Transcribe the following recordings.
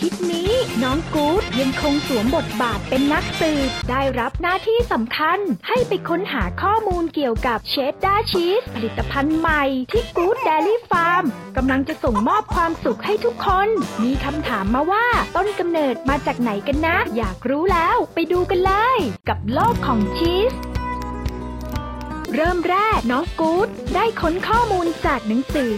ทิตย์นี้ น้องกู๊ดยังคงสวมบทบาทเป็นนักสืบ ได้รับหน้าที่สำคัญ ให้ไปค้นหาข้อมูลเกี่ยวกับเชดดาชีสผลิตภัณฑ์ใหม่ที่กู๊ดเดลี่ฟาร์มกำลังจะส่งมอบความสุขให้ทุกคน มีคำถามมาว่า ต้นกำเนิดมาจากไหนกันนะ อยากรู้แล้ว ไปดูกันเลย กับโลกของชีสเริ่มแรกน้องกู๊ดได้ค้นข้อมูลจากหนังสือ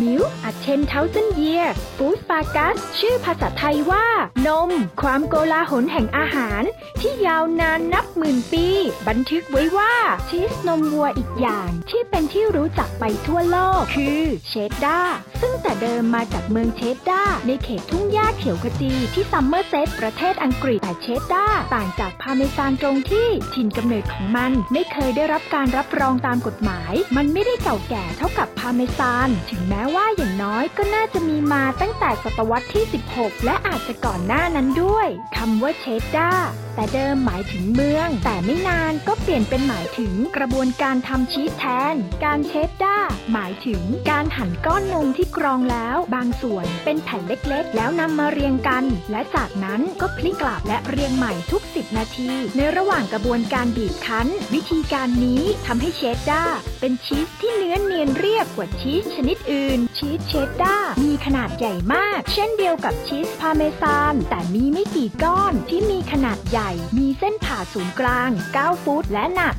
Milk a 10,000 Year Food Fracas ชื่อภาษาไทยว่า นม ความโกลาหลแห่งอาหาร ที่ยาวนานนับหมื่นปี บันทึกไว้ว่า ชีสนมวัวอีกอย่าง ที่เป็นที่รู้จักไปทั่วโลก คือเชดดาร์ซึ่งแต่เดิมมาจากเมืองเชดดาร์ในเขตทุ่งหญ้าเขียวขจีที่ซัมเมอร์เซตประเทศอังกฤษแต่เชดดาร์ต่างจากพาร์เมซานตรงที่ถิ่นกำเนิดของมันไม่เคยได้รับการรับรองตามกฎหมาย มันไม่ได้เก่าแก่เท่ากับพาร์เมซานถึงแม้ว่าอย่างน้อยก็น่าจะมีมาตั้งแต่ศตวรรษที่ 16 และอาจจะก่อนหน้านั้นด้วยคำว่าเชดดาแต่เดิมหมายถึงเมือง แต่ไม่นานก็เปลี่ยนเป็นหมายถึงกระบวนการทำชีสแทน การเชดดาหมายถึงการหั่นก้อนนมที่กรองแล้ว บางส่วนเป็นแผ่นเล็กๆ แล้วนำมาเรียงกัน และจากนั้นก็พลิกกลับและเรียงใหม่ทุก 10 นาที ในระหว่างกระบวนการบีบคั้น วิธีการนี้ทำให้เชดดาเป็นชีสที่เนื้อเนียนเรียบกว่าชีสชนิดอื่นชีสเชดดาร์มีขนาดใหญ่มาก เช่นเดียวกับชีสพาร์เมซาน แต่มีไม่กี่ก้อนที่มีขนาดใหญ่ มีเส้นผ่าศูนย์กลาง 9 ฟุต และหนัก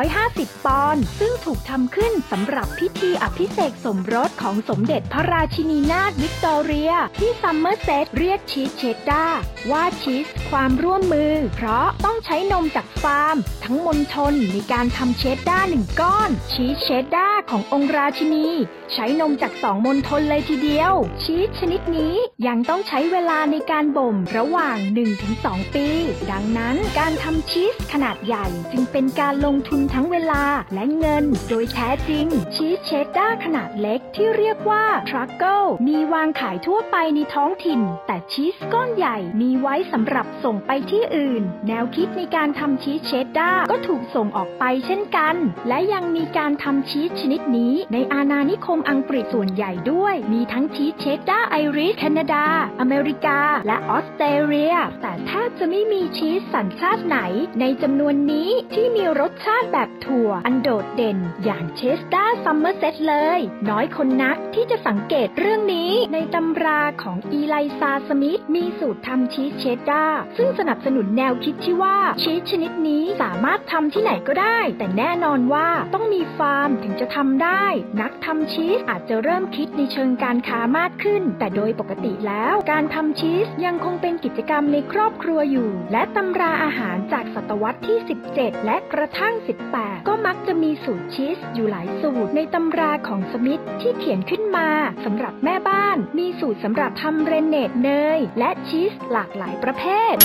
1,250 ปอนด์ซึ่งถูกทำขึ้นสำหรับพิธีอภิเษกสมรสของสมเด็จพระราชินีนาถวิกตอเรีย ที่ซัมเมอร์เซตเรียกชีสเชดดาร์ว่าชีสความร่วมมือ เพราะต้องใช้นมจากฟาร์ม ทั้งมณฑลในการทำเชดดาร์หนึ่งก้อน ชีสเชดดาร์ขององค์ราชินี ใช้นมจากสองมณฑลเลยทีเดียว ชีสชนิดนี้ยังต้องใช้เวลาในการบ่มระหว่าง 1-2 ปี ดังนั้นการทำชีสขนาดใหญ่จึงเป็นการลงทุนทั้งเวลาและเงิน โดยแท้จริง ชีสเชดดาร์ขนาดเล็กที่เรียกว่าทรัคเกิลมีวางขายทั่วไปในท้องถิ่น แต่ชีสก้อนใหญ่มีไว้สำหรับส่งไปที่อื่น แนวคิดในการทำชีสเชดดาร์ก็ถูกส่งออกไปเช่นกัน และยังมีการทำชีสชนิดนี้ในอาณานิคมอังกฤษส่วนใหญ่ด้วย มีทั้งชีสเชดดาร์ไอริชแคนาดา อเมริกา และออสเตรเลีย แต่แทบจะไม่มีชีสสัญชาติไหน ในจำนวนนี้ที่มีรสชาติแบบถั่วอันโดดเด่น อย่างเชดดาร์ซัมเมอร์เซตเลย น้อยคนนักที่จะสังเกตเรื่องนี้ในตำราของอีไลซาสมิธมีสูตรทำชีสเชดดาร์ซึ่งสนับสนุนแนวคิดที่ว่าชีสชนิดนี้สามารถทำที่ไหนก็ได้ แต่แน่นอนว่าต้องมีฟาร์มถึงจะทำได้ นักทำชีสอาจจะเริ่มคิดในเชิงการค้ามากขึ้น แต่โดยปกติแล้วการทำชีสยังคงเป็นกิจกรรมในครอบครัวอยู่ และตำราอาหารจากศตวรรษที่ 17 และกระทั่ง 18 ก็มักจะมีสูตรชีสอยู่หลายสูตรในตำราของสมิธที่เขียนขึ้นมาสำหรับแม่บ้าน มีสูตรสำหรับทำเรนเนตเนย และชีสหลากหลายประเภท